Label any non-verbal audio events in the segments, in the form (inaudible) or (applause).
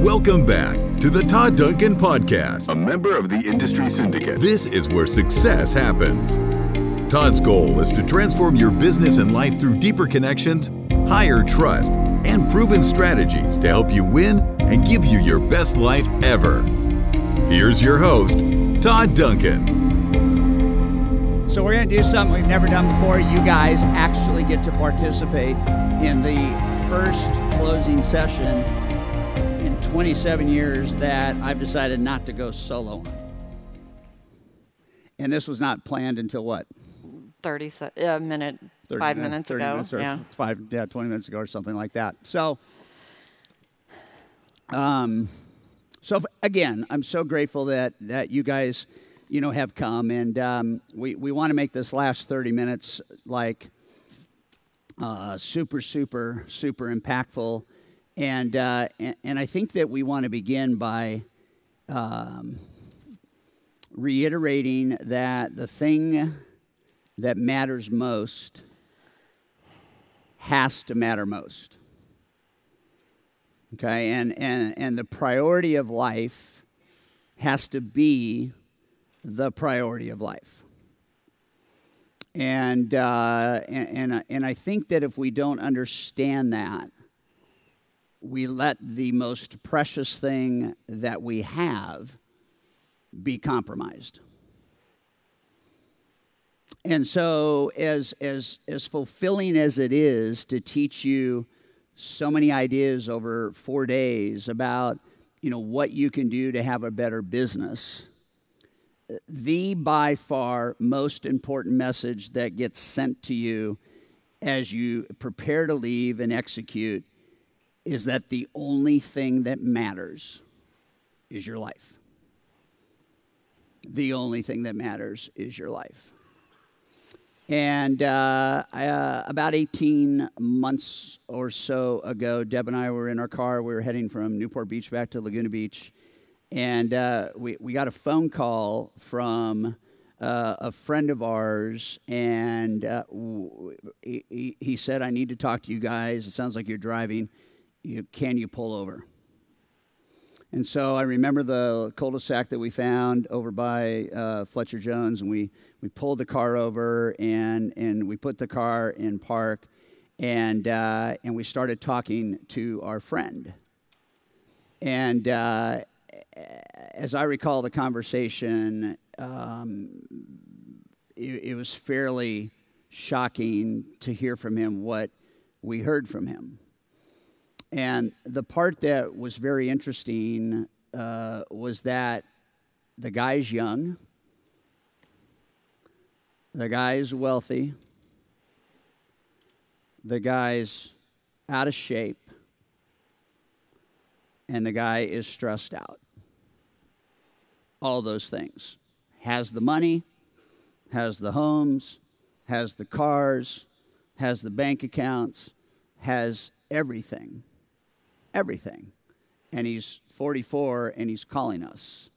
Welcome back to the Todd Duncan Podcast, a member of the Industry Syndicate. This is where success happens. Todd's goal is to transform your business and life through deeper connections, higher trust, and proven strategies to help you win and give you your best life ever. Here's your host, Todd Duncan. So, we're going to do something we've never done before. You guys actually get to participate in the first closing session in 27 years that I've decided not to go solo. And this was not planned until what? 30 se- uh, minute, 30 five minutes, minutes 30 ago. minutes or yeah. five, yeah, 20 minutes ago or something like that. So, um, so again, I'm so grateful that that you guys, you know, have come, and um, we we want to make this last 30 minutes like uh, super, super, super impactful, and uh, and, I think that we want to begin by. Um, reiterating that the thing that matters most has to matter most. Okay, and, and, and the priority of life has to be the priority of life. And, uh, and, and, and I think that if we don't understand that, we let the most precious thing that we have be compromised. And so, as, as, as fulfilling as it is to teach you so many ideas over four days about you know, what you can do to have a better business, the by far most important message that gets sent to you as you prepare to leave and execute is that the only thing that matters is your life. The only thing that matters is your life. And uh, uh, about 18 months or so ago, Deb and I were in our car. We were heading from Newport Beach back to Laguna Beach. And uh, we, we got a phone call from uh, a friend of ours. And uh, he, he said, I need to talk to you guys. It sounds like you're driving. You, can you pull over? And so I remember the cul-de-sac that we found over by uh, Fletcher Jones, and we, we pulled the car over and, and we put the car in park, and, uh, and we started talking to our friend. And uh, as I recall the conversation, um, it, it was fairly shocking to hear from him what we heard from him. And the part that was very interesting uh, was that the guy's young, the guy's wealthy, the guy's out of shape, and the guy is stressed out. All those things. Has the money, has the homes, has the cars, has the bank accounts, has everything everything. And he's 44 and he's calling us.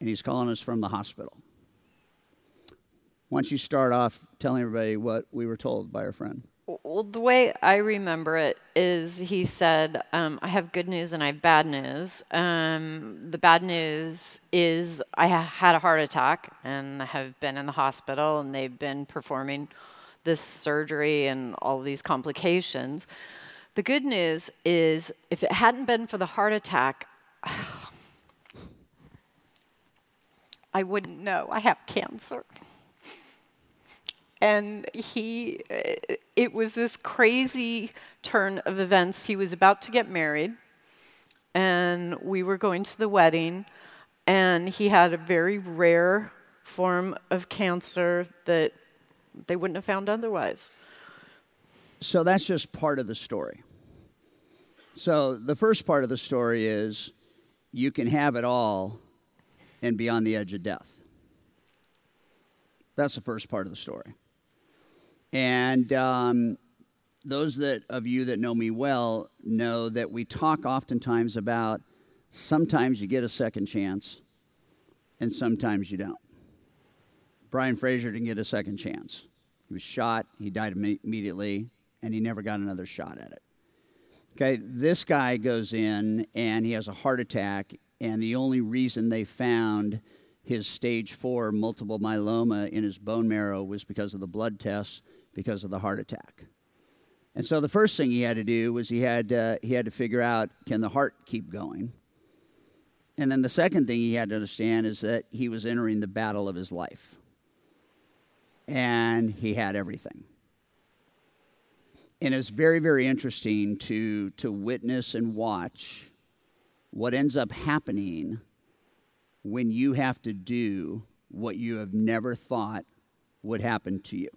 And he's calling us from the hospital. Why don't you start off telling everybody what we were told by our friend? Well, the way I remember it is he said, um, I have good news and I have bad news. Um, the bad news is I ha- had a heart attack and I have been in the hospital and they've been performing this surgery and all these complications. The good news is, if it hadn't been for the heart attack, (sighs) I wouldn't know I have cancer. And he, uh, it was this crazy turn of events. He was about to get married, and we were going to the wedding, and he had a very rare form of cancer that they wouldn't have found otherwise. So that's just part of the story. So the first part of the story is you can have it all and be on the edge of death. That's the first part of the story. And um, those that of you that know me well know that we talk oftentimes about sometimes you get a second chance and sometimes you don't. Brian Fraser didn't get a second chance. He was shot, he died imme- immediately, and he never got another shot at it. Okay, this guy goes in and he has a heart attack, and the only reason they found his stage four multiple myeloma in his bone marrow was because of the blood tests, because of the heart attack. And so the first thing he had to do was he had, uh, he had to figure out can the heart keep going? And then the second thing he had to understand is that he was entering the battle of his life. And he had everything. And it's very, very interesting to, to witness and watch what ends up happening when you have to do what you have never thought would happen to you.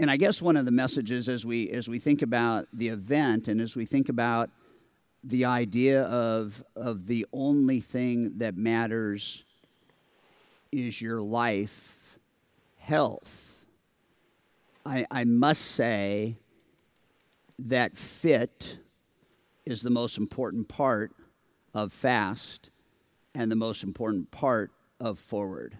And I guess one of the messages as we, as we think about the event and as we think about the idea of, of the only thing that matters is your life, health. I, I must say that fit is the most important part of fast and the most important part of forward.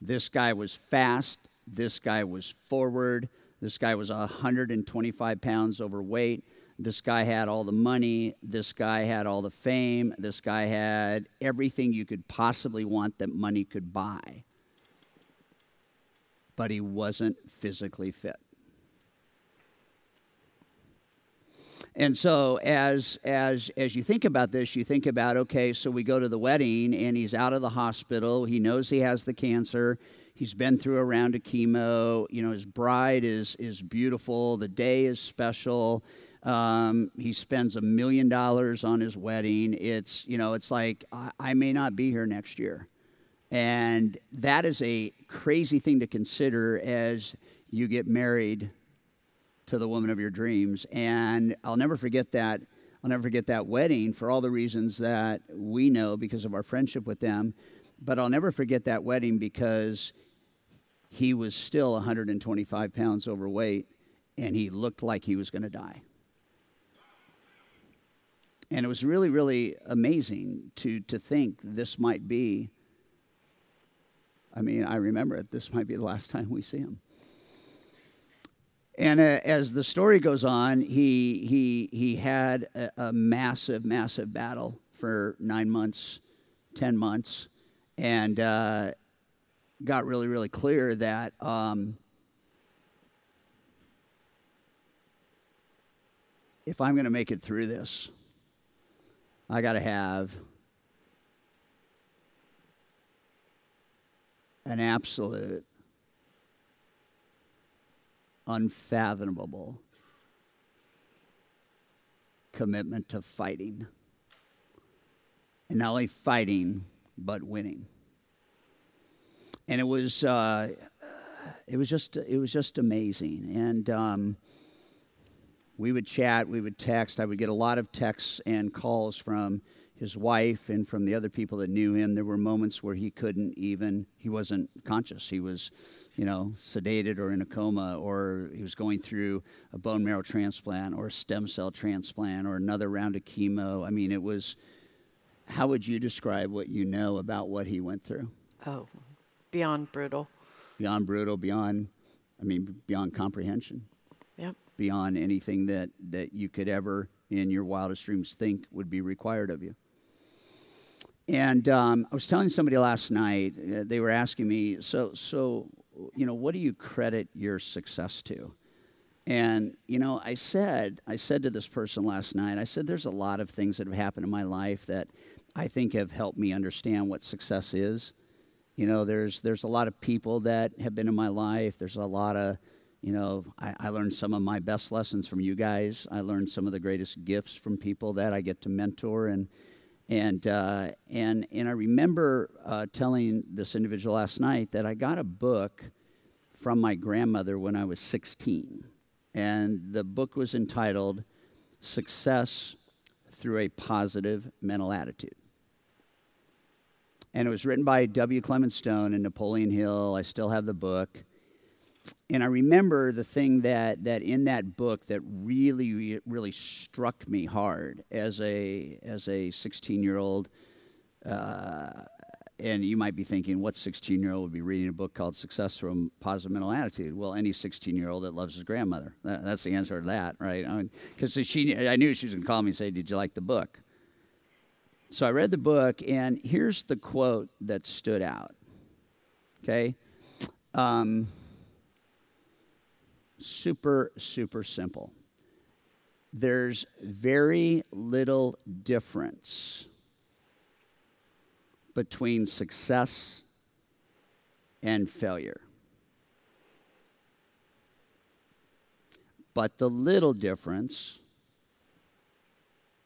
This guy was fast, this guy was forward, this guy was 125 pounds overweight this guy had all the money. This guy had all the fame. This guy had everything you could possibly want that money could buy. But he wasn't physically fit. And so as as as you think about this, you think about okay, so we go to the wedding and he's out of the hospital. He knows he has the cancer. He's been through a round of chemo. You know, his bride is is beautiful. The day is special. Um, he spends a million dollars on his wedding. It's you know, it's like I, I may not be here next year, and that is a crazy thing to consider as you get married to the woman of your dreams. And I'll never forget that. I'll never forget that wedding for all the reasons that we know because of our friendship with them. But I'll never forget that wedding because he was still 125 pounds overweight and he looked like he was going to die. And it was really, really amazing to, to think this might be. I mean, I remember it. This might be the last time we see him. And uh, as the story goes on, he, he, he had a, a, massive, massive battle for nine months, 10 months, and uh, got really, really clear that um, if I'm going to make it through this, I got to have an absolute, unfathomable commitment to fighting. And not only fighting, but winning. And it was, uh, it was just, it was just amazing. And um, we would chat, we would text. I would get a lot of texts and calls from his wife and from the other people that knew him. There were moments where he couldn't even, he wasn't conscious. He was, you know, sedated or in a coma, or he was going through a bone marrow transplant or a stem cell transplant or another round of chemo. I mean, it was, how would you describe what you know about what he went through? Oh, beyond brutal. Beyond brutal, beyond, I mean, beyond comprehension. Yep beyond anything that, that you could ever, in your wildest dreams, think would be required of you. And um, I was telling somebody last night, uh, they were asking me, so, so, you know, what do you credit your success to? And, you know, I said, I said to this person last night, I said, there's a lot of things that have happened in my life that I think have helped me understand what success is. You know, there's, there's a lot of people that have been in my life. There's a lot of, you know, I, I, learned some of my best lessons from you guys. I learned some of the greatest gifts from people that I get to mentor, and and uh, and and I remember uh, telling this individual last night that I got a book from my grandmother when I was 16, and the book was entitled "Success Through a Positive Mental Attitude." And it was written by W. Clement Stone and Napoleon Hill. I still have the book and I remember the thing that, that in that book that really, really struck me hard as a, as a 16 year old uh, and you might be thinking, what 16 year old would be reading a book called Success from Positive Mental Attitude? Well, any 16 year old that loves his grandmother. That, that's the answer to that, right? Because I, mean, she, I knew she was going to call me and say, Did you like the book? So I read the book, and here's the quote that stood out. Okay? Um, super, super simple. There's very little difference between success and failure. But the little difference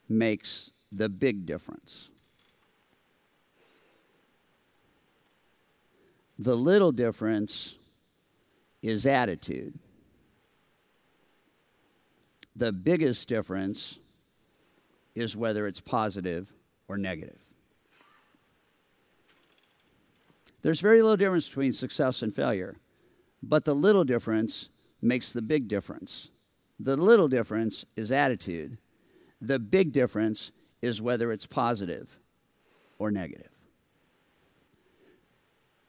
makes the big difference. The little difference is attitude. The biggest difference is whether it's positive or negative. There's very little difference between success and failure, but the little difference makes the big difference. The little difference is attitude. The big difference is whether it's positive or negative.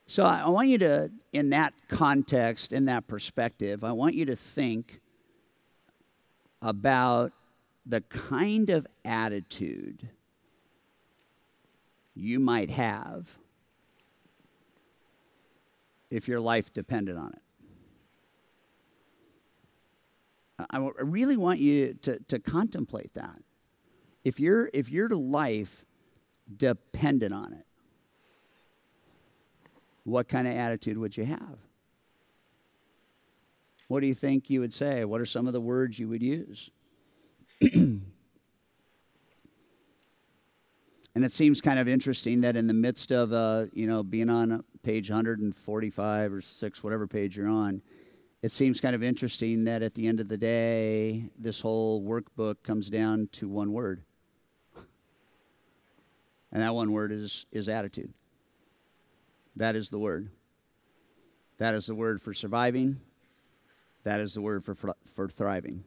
So I want you to, in that context, in that perspective, I want you to think about the kind of attitude you might have if your life depended on it. I really want you to, to contemplate that. If, your if your life depended on it, what kind of attitude would you have? What do you think you would say? What are some of the words you would use? (clears throat) and it seems kind of interesting that in the midst of uh, you know being on page 145 or 6, whatever page you're on, it seems kind of interesting that at the end of the day, this whole workbook comes down to one word. (laughs) And that one word is, is attitude. That is the word. That is the word for surviving. That is the word for, for thriving,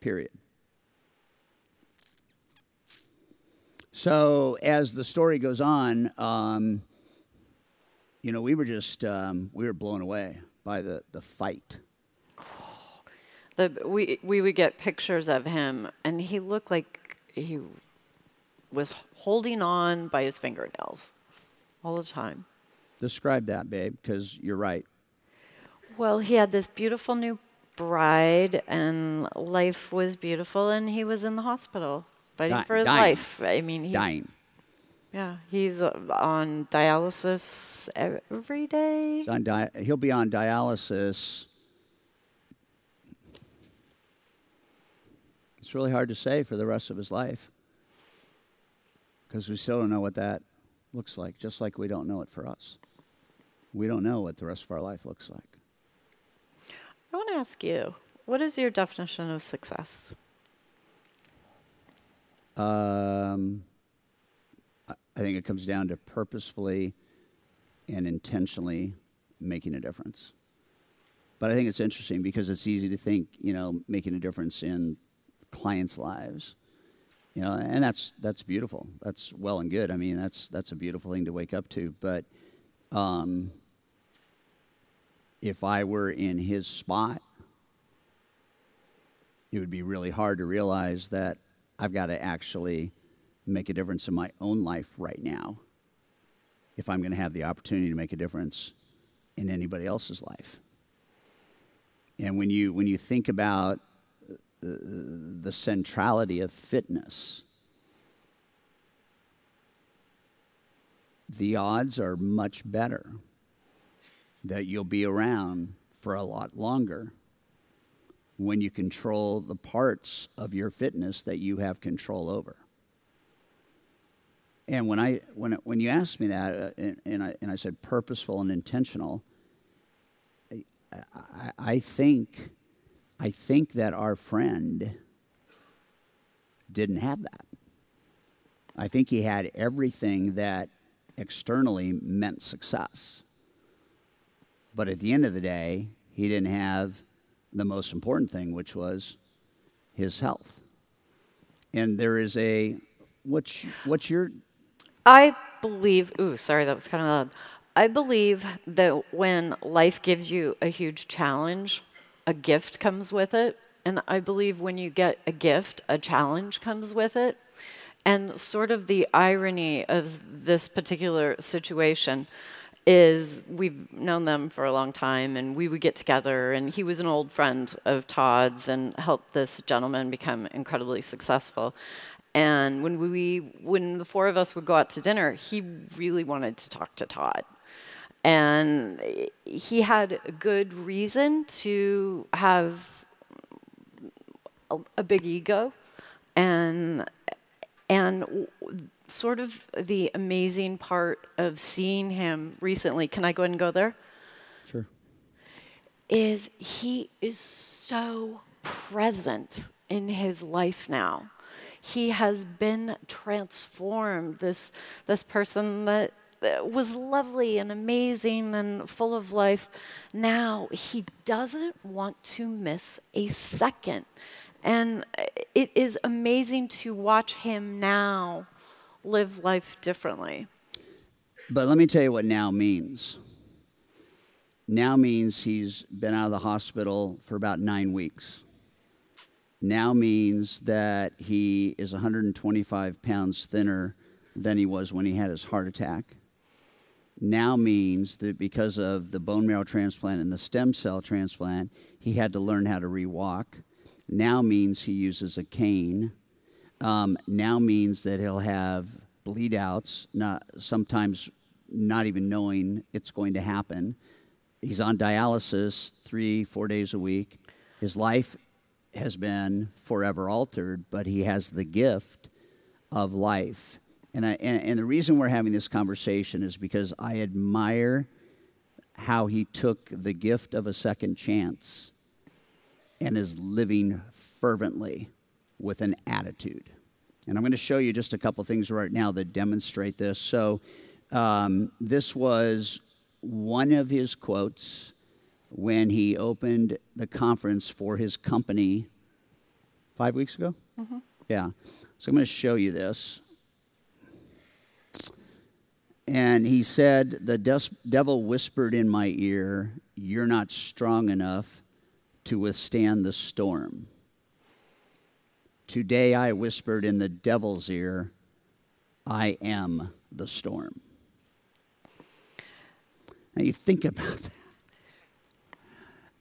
period. So, as the story goes on, um, you know, we were just um, we were blown away by the the fight. The we we would get pictures of him, and he looked like he was holding on by his fingernails all the time. Describe that, babe, because you're right. Well, he had this beautiful new bride, and life was beautiful, and he was in the hospital fighting Di- for his dying. life. I mean, he, dying. Yeah, he's uh, on dialysis every day. On di- he'll be on dialysis. It's really hard to say for the rest of his life because we still don't know what that looks like, just like we don't know it for us. We don't know what the rest of our life looks like. Ask you what is your definition of success? Um, I think it comes down to purposefully and intentionally making a difference. But I think it's interesting because it's easy to think, you know, making a difference in clients' lives. You know, and that's that's beautiful. That's well and good. I mean, that's that's a beautiful thing to wake up to. But um, if I were in his spot, it would be really hard to realize that I've got to actually make a difference in my own life right now if I'm going to have the opportunity to make a difference in anybody else's life. And when you, when you think about the, the centrality of fitness, the odds are much better that you'll be around for a lot longer when you control the parts of your fitness that you have control over. And when I when when you asked me that, uh, and, and, I and I said purposeful and intentional, I, I, I think I think that our friend didn't have that. I think he had everything that externally meant success. But at the end of the day, he didn't have the most important thing, which was his health. And there is a what's what's your I believe, ooh, sorry, that was kind of loud. I believe that when life gives you a huge challenge, a gift comes with it. And I believe when you get a gift, a challenge comes with it. And sort of the irony of this particular situation is we've known them for a long time and we would get together and he was an old friend of Todd's and helped this gentleman become incredibly successful. And when we when the four of us would go out to dinner, he really wanted to talk to Todd. And he had a good reason to have a, a big ego and and sort of the amazing part of seeing him recently, can I go ahead and go there? Sure. Is he is so present in his life now. He has been transformed. This this person that was lovely and amazing and full of life. Now he doesn't want to miss a second. And it is amazing to watch him now live life differently. But let me tell you what now means. Now means he's been out of the hospital for about nine weeks. Now means that he is 125 pounds thinner than he was when he had his heart attack. Now means that because of the bone marrow transplant and the stem cell transplant, he had to learn how to rewalk. Now means he uses a cane um, now means that he'll have bleed outs, not, sometimes not even knowing it's going to happen. He's on dialysis three, four days a week. His life has been forever altered, but he has the gift of life. And, I, and, and the reason we're having this conversation is because I admire how he took the gift of a second chance and is living fervently with an attitude. And I'm going to show you just a couple things right now that demonstrate this. So, um, this was one of his quotes when he opened the conference for his company five weeks ago. Mm-hmm. Yeah. So, I'm going to show you this. And he said, The devil whispered in my ear, You're not strong enough to withstand the storm. Today I whispered in the devil's ear, I am the storm. Now you think about (laughs)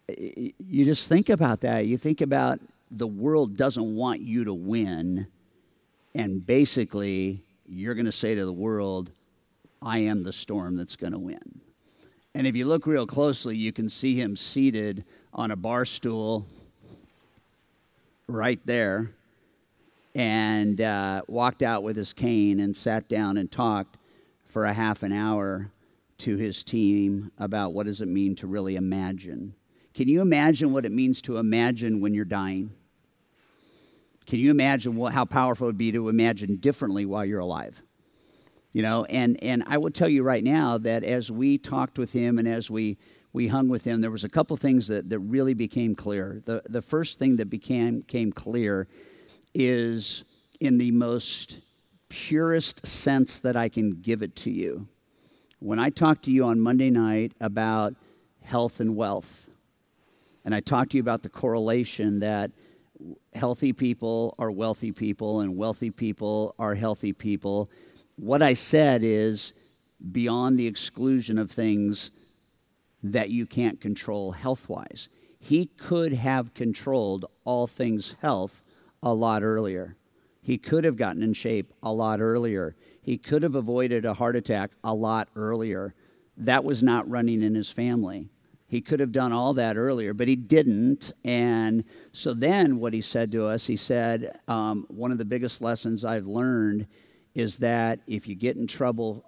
that. You just think about that. You think about the world doesn't want you to win, and basically you're going to say to the world, I am the storm that's going to win. And if you look real closely, you can see him seated on a bar stool right there and uh, walked out with his cane and sat down and talked for a half an hour to his team about what does it mean to really imagine. Can you imagine what it means to imagine when you're dying? Can you imagine what, how powerful it would be to imagine differently while you're alive? You know, and, and I will tell you right now that as we talked with him and as we, we hung with him, there was a couple things that, that really became clear. The, the first thing that became, became clear is in the most purest sense that I can give it to you. When I talked to you on Monday night about health and wealth, and I talked to you about the correlation that healthy people are wealthy people and wealthy people are healthy people, what I said is beyond the exclusion of things that you can't control health wise. He could have controlled all things health a lot earlier. He could have gotten in shape a lot earlier. He could have avoided a heart attack a lot earlier. That was not running in his family. He could have done all that earlier, but he didn't. And so then what he said to us, he said, um, One of the biggest lessons I've learned is that if you get in trouble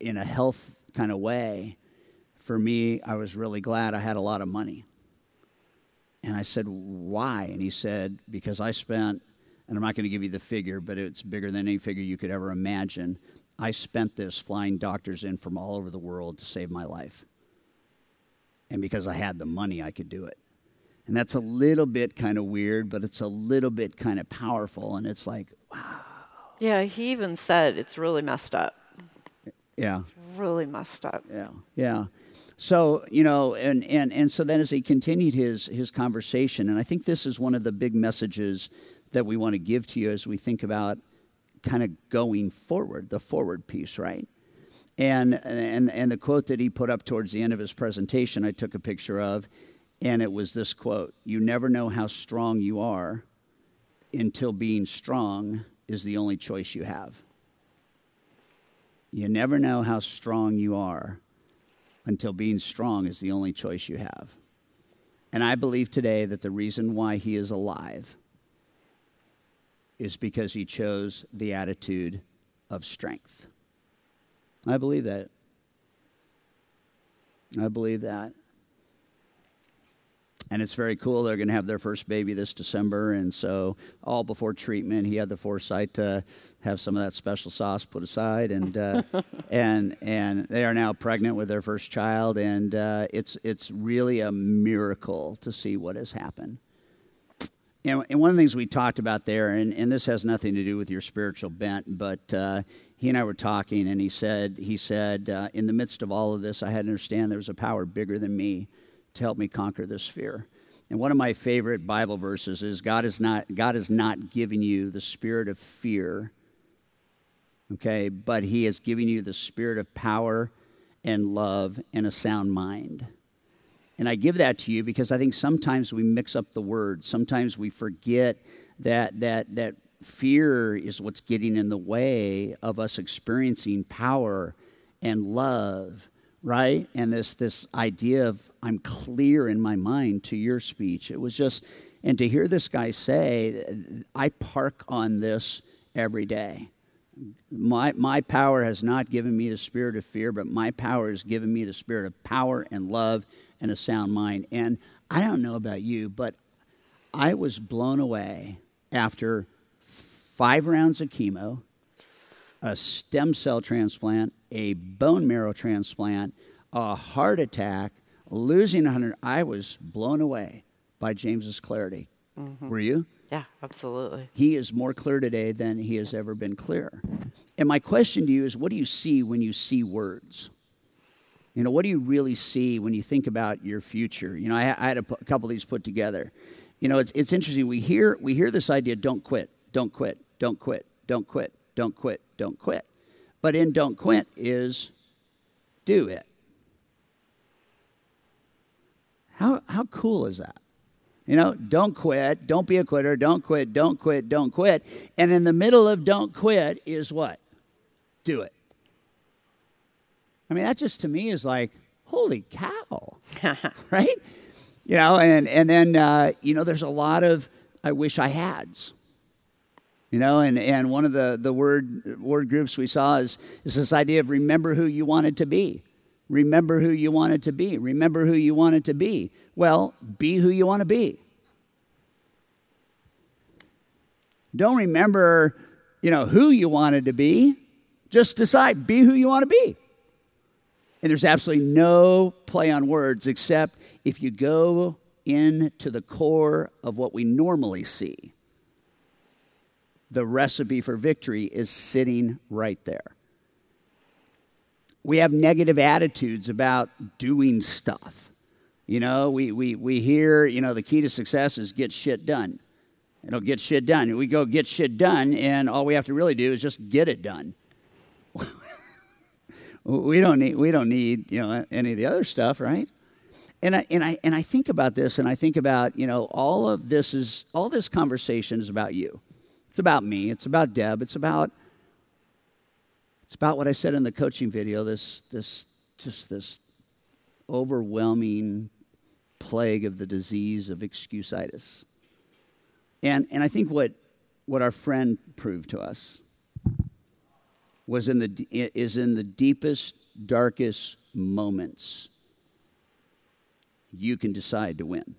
in a health kind of way, for me, I was really glad I had a lot of money. And I said, Why? And he said, Because I spent, and I'm not going to give you the figure, but it's bigger than any figure you could ever imagine. I spent this flying doctors in from all over the world to save my life. And because I had the money, I could do it. And that's a little bit kind of weird, but it's a little bit kind of powerful. And it's like, wow. Yeah, he even said it's really messed up Yeah. Really messed up. Yeah, yeah. So you know, and and and so then as he continued his his conversation, and I think this is one of the big messages that we want to give to you as we think about kind of going forward, the forward piece, right? And and and the quote that he put up towards the end of his presentation, I took a picture of, and it was this quote: "You never know how strong you are until being strong is the only choice you have." You never know how strong you are until being strong is the only choice you have. And I believe today that the reason why he is alive is because he chose the attitude of strength. I believe that. I believe that. And it's very cool. They're going to have their first baby this December. And so, all before treatment, he had the foresight to have some of that special sauce put aside. And, uh, (laughs) and, and they are now pregnant with their first child. And uh, it's, it's really a miracle to see what has happened. And, and one of the things we talked about there, and, and this has nothing to do with your spiritual bent, but uh, he and I were talking, and he said, he said, uh, in the midst of all of this, I had to understand there was a power bigger than me to help me conquer this fear. And one of my favorite Bible verses is God is not God is not giving you the spirit of fear. Okay, but he is giving you the spirit of power and love and a sound mind. And I give that to you because I think sometimes we mix up the words. Sometimes we forget that that that fear is what's getting in the way of us experiencing power and love right? And this this idea of I'm clear in my mind to your speech. It was just and to hear this guy say, I park on this every day. My, my power has not given me the spirit of fear, but my power has given me the spirit of power and love and a sound mind. And I don't know about you, but I was blown away after five rounds of chemo, a stem cell transplant, a bone marrow transplant, a heart attack, losing 100. I was blown away by James's clarity. Mm-hmm. Were you? Yeah, absolutely. He is more clear today than he has ever been clear. And my question to you is what do you see when you see words? You know, what do you really see when you think about your future? You know, I, I had a, p- a couple of these put together. You know, it's, it's interesting. We hear, we hear this idea don't quit, don't quit, don't quit, don't quit, don't quit, don't quit. But in don't quit is do it. How, how cool is that? You know, don't quit, don't be a quitter, don't quit, don't quit, don't quit. And in the middle of don't quit is what? Do it. I mean, that just to me is like, holy cow, (laughs) right? You know, and, and then, uh, you know, there's a lot of I wish I had's. You know, and, and one of the, the word, word groups we saw is, is this idea of remember who you wanted to be. Remember who you wanted to be. Remember who you wanted to be. Well, be who you want to be. Don't remember, you know, who you wanted to be. Just decide, be who you want to be. And there's absolutely no play on words except if you go into the core of what we normally see the recipe for victory is sitting right there. We have negative attitudes about doing stuff. You know, we, we, we hear, you know, the key to success is get shit done. You know, get shit done. We go get shit done, and all we have to really do is just get it done. (laughs) we don't need we don't need you know any of the other stuff, right? And I and I and I think about this, and I think about you know all of this is all this conversation is about you. It's about me. It's about Deb. It's about it's about what I said in the coaching video. This this just this overwhelming plague of the disease of excusitis. And and I think what what our friend proved to us was in the is in the deepest darkest moments you can decide to win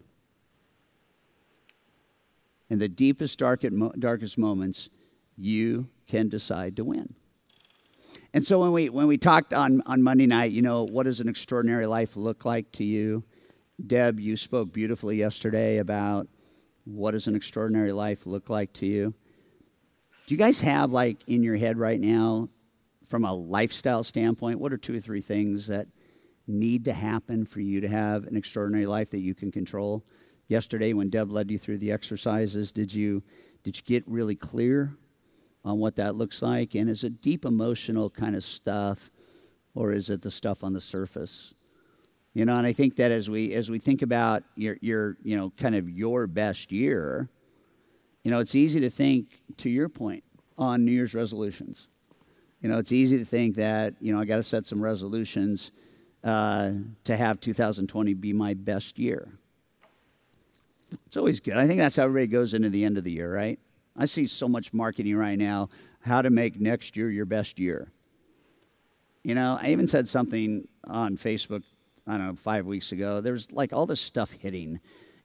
in the deepest, darkest moments, you can decide to win. And so when we when we talked on, on Monday night, you know, what does an extraordinary life look like to you? Deb, you spoke beautifully yesterday about what does an extraordinary life look like to you? Do you guys have like in your head right now from a lifestyle standpoint, what are two or three things that need to happen for you to have an extraordinary life that you can control? Yesterday, when Deb led you through the exercises, did you did you get really clear on what that looks like? And is it deep emotional kind of stuff, or is it the stuff on the surface? You know, and I think that as we as we think about your your you know kind of your best year, you know, it's easy to think to your point on New Year's resolutions. You know, it's easy to think that you know I got to set some resolutions uh, to have 2020 be my best year. It's always good. I think that's how everybody goes into the end of the year, right? I see so much marketing right now how to make next year your best year. You know, I even said something on Facebook, I don't know, five weeks ago. There's like all this stuff hitting,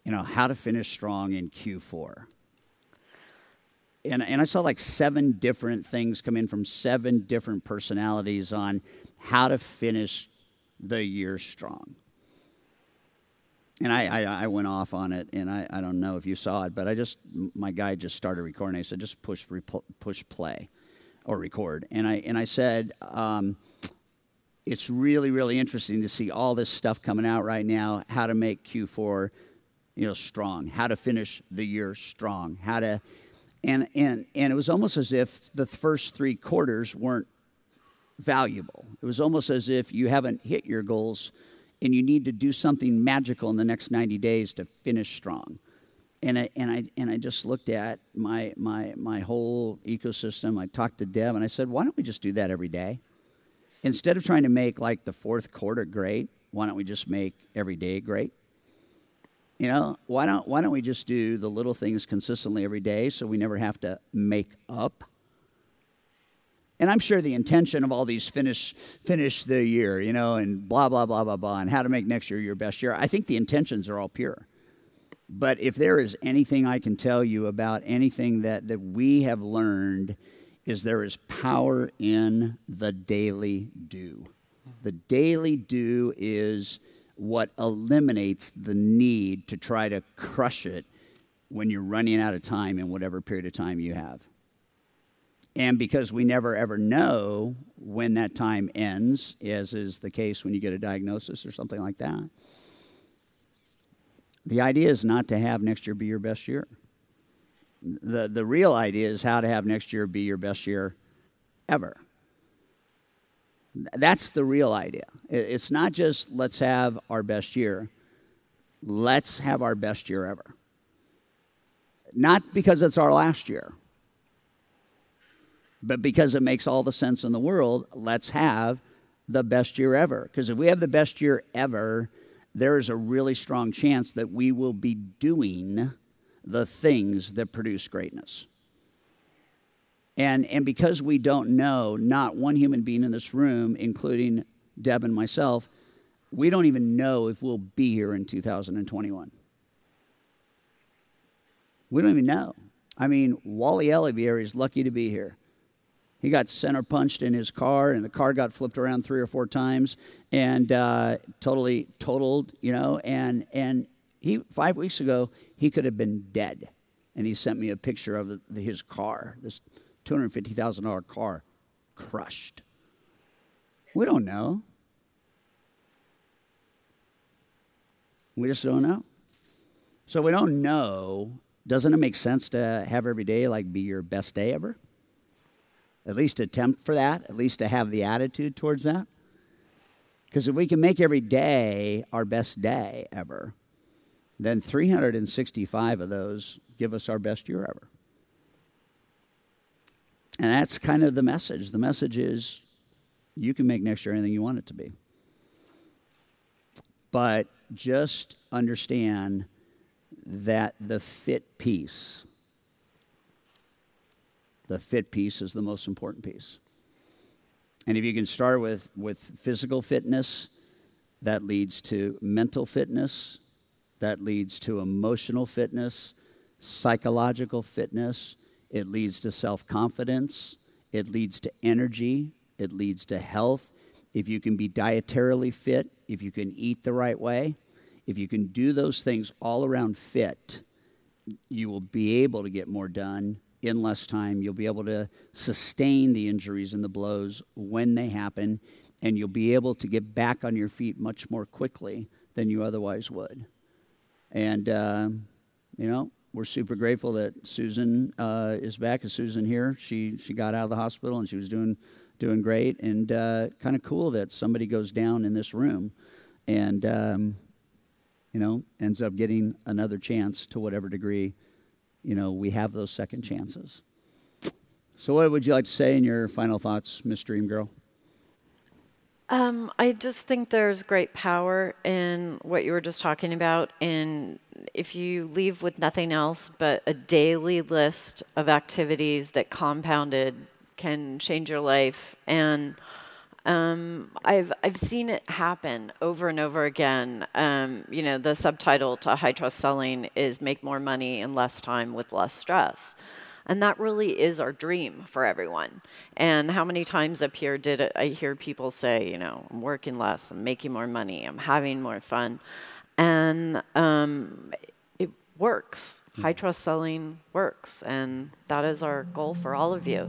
you know, how to finish strong in Q4. And, and I saw like seven different things come in from seven different personalities on how to finish the year strong and I, I, I, went off on it, and I, I don't know if you saw it, but I just my guy just started recording. I said just push push play, or record, and I and I said um, it's really really interesting to see all this stuff coming out right now. How to make Q4, you know, strong. How to finish the year strong. How to, and and and it was almost as if the first three quarters weren't valuable. It was almost as if you haven't hit your goals and you need to do something magical in the next 90 days to finish strong. And I, and I, and I just looked at my, my, my whole ecosystem. I talked to Deb and I said, why don't we just do that every day? Instead of trying to make like the fourth quarter great, why don't we just make every day great? You know, why don't, why don't we just do the little things consistently every day so we never have to make up and I'm sure the intention of all these finish finish the year, you know, and blah blah blah blah blah, and how to make next year your best year. I think the intentions are all pure. But if there is anything I can tell you about anything that, that we have learned, is there is power in the daily do. The daily do is what eliminates the need to try to crush it when you're running out of time in whatever period of time you have. And because we never ever know when that time ends, as is the case when you get a diagnosis or something like that, the idea is not to have next year be your best year. The, the real idea is how to have next year be your best year ever. That's the real idea. It's not just let's have our best year, let's have our best year ever. Not because it's our last year but because it makes all the sense in the world, let's have the best year ever. Because if we have the best year ever, there is a really strong chance that we will be doing the things that produce greatness. And, and because we don't know, not one human being in this room, including Deb and myself, we don't even know if we'll be here in 2021. We don't even know. I mean, Wally Olivier is lucky to be here. He got center punched in his car, and the car got flipped around three or four times, and uh, totally totaled. You know, and and he five weeks ago he could have been dead, and he sent me a picture of the, his car, this two hundred fifty thousand dollar car, crushed. We don't know. We just don't know. So we don't know. Doesn't it make sense to have every day like be your best day ever? At least attempt for that, at least to have the attitude towards that. Because if we can make every day our best day ever, then 365 of those give us our best year ever. And that's kind of the message. The message is you can make next year anything you want it to be. But just understand that the fit piece the fit piece is the most important piece. And if you can start with, with physical fitness, that leads to mental fitness, that leads to emotional fitness, psychological fitness, it leads to self confidence, it leads to energy, it leads to health. If you can be dietarily fit, if you can eat the right way, if you can do those things all around fit, you will be able to get more done in less time. You'll be able to sustain the injuries and the blows when they happen, and you'll be able to get back on your feet much more quickly than you otherwise would. And, uh, you know, we're super grateful that Susan uh, is back. Is Susan here? She, she got out of the hospital and she was doing, doing great. And uh, kind of cool that somebody goes down in this room and, um, you know, ends up getting another chance to whatever degree, you know, we have those second chances. So, what would you like to say in your final thoughts, Miss Dream Girl? Um, I just think there's great power in what you were just talking about. And if you leave with nothing else but a daily list of activities that compounded can change your life. And um, I've I've seen it happen over and over again. Um, you know, the subtitle to high trust selling is "Make more money in less time with less stress." And that really is our dream for everyone. And how many times up here did I hear people say, you know, I'm working less, I'm making more money, I'm having more fun. And um, it works. High trust selling works. And that is our goal for all of you.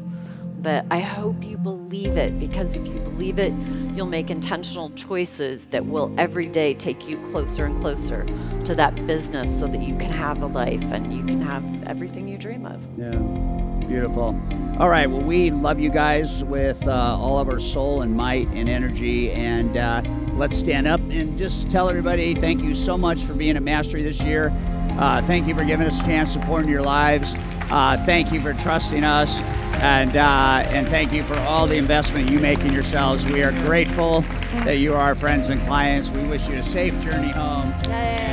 But I hope you believe it because if you believe it, you'll make intentional choices that will every day take you closer and closer to that business so that you can have a life and you can have everything you dream of. Yeah. Beautiful. All right. Well, we love you guys with uh, all of our soul and might and energy. And uh, let's stand up and just tell everybody thank you so much for being at Mastery this year. Uh, thank you for giving us a chance to pour into your lives. Uh, thank you for trusting us. And, uh, and thank you for all the investment you make in yourselves. We are grateful that you are our friends and clients. We wish you a safe journey home. Yay.